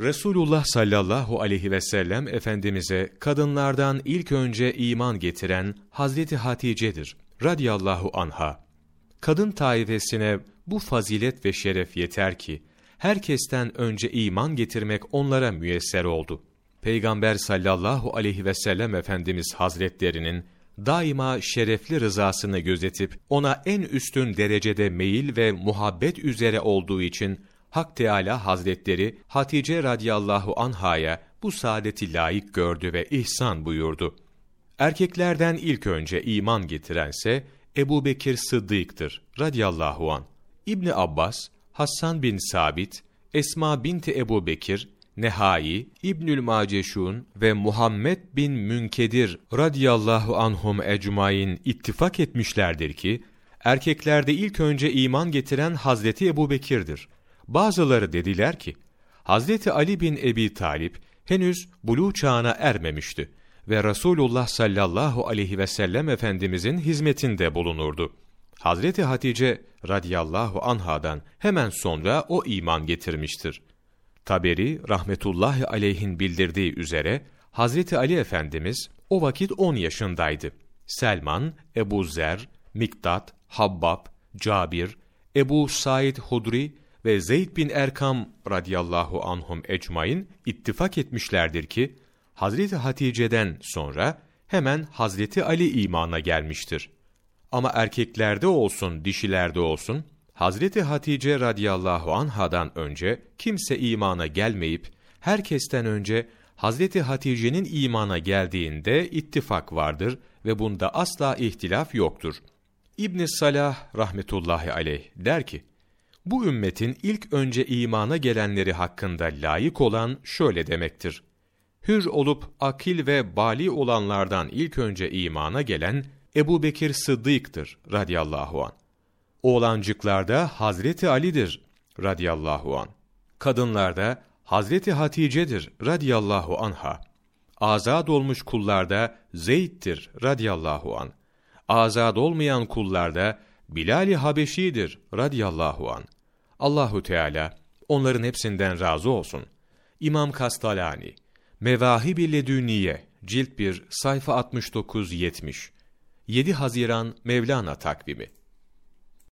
Resulullah sallallahu aleyhi ve sellem Efendimiz'e kadınlardan ilk önce iman getiren Hazreti Hatice'dir radiyallahu anha. Kadın taifesine bu fazilet ve şeref yeter ki, herkesten önce iman getirmek onlara müyesser oldu. Peygamber sallallahu aleyhi ve sellem Efendimiz Hazretlerinin daima şerefli rızasını gözetip ona en üstün derecede meyil ve muhabbet üzere olduğu için Hak Teala Hazretleri Hatice radıyallahu anhaya bu saadeti layık gördü ve ihsan buyurdu. Erkeklerden ilk önce iman getirense Ebu Bekir Sıddık'tır radıyallahu an. İbni Abbas, Hassan bin Sabit, Esma binti Ebu Bekir, Nehai, İbnül Maceşun ve Muhammed bin Münkedir radıyallahu anhum ecmain ittifak etmişlerdir ki, erkeklerde ilk önce iman getiren Hazreti Ebu Bekir'dir. Bazıları dediler ki, Hazreti Ali bin Ebi Talip henüz buluğ çağına ermemişti ve Resulullah sallallahu aleyhi ve sellem Efendimizin hizmetinde bulunurdu. Hazreti Hatice radıyallahu anhadan hemen sonra o iman getirmiştir. Taberi rahmetullahi aleyhin bildirdiği üzere Hazreti Ali Efendimiz o vakit 10 yaşındaydı. Selman, Ebu Zer, Miktat, Habbab, Cabir, Ebu Said Hudri ve Zeyd bin Erkam radıyallahu anhum ecmain ittifak etmişlerdir ki Hazreti Hatice'den sonra hemen Hazreti Ali imana gelmiştir. Ama erkeklerde olsun, dişilerde olsun Hazreti Hatice radıyallahu anhadan önce kimse imana gelmeyip herkesten önce Hazreti Hatice'nin imana geldiğinde ittifak vardır ve bunda asla ihtilaf yoktur. İbn Salah rahmetullahi aleyh der ki: Bu ümmetin ilk önce imana gelenleri hakkında layık olan şöyle demektir. Hür olup akil ve bali olanlardan ilk önce imana gelen Ebu Bekir Sıddık'tır radıyallahu an. Oğlancıklarda Hazreti Ali'dir radıyallahu an. Kadınlarda Hazreti Hatice'dir radıyallahu anha. Azad olmuş kullarda Zeyd'dir radıyallahu an. Azad olmayan kullarda Bilal-i Habeşi'dir radıyallahu an. Allahu Teala onların hepsinden razı olsun. İmam Kastalani Mevahib-i Ledünniye cilt 1 sayfa 69 70 7 Haziran Mevlana takvimi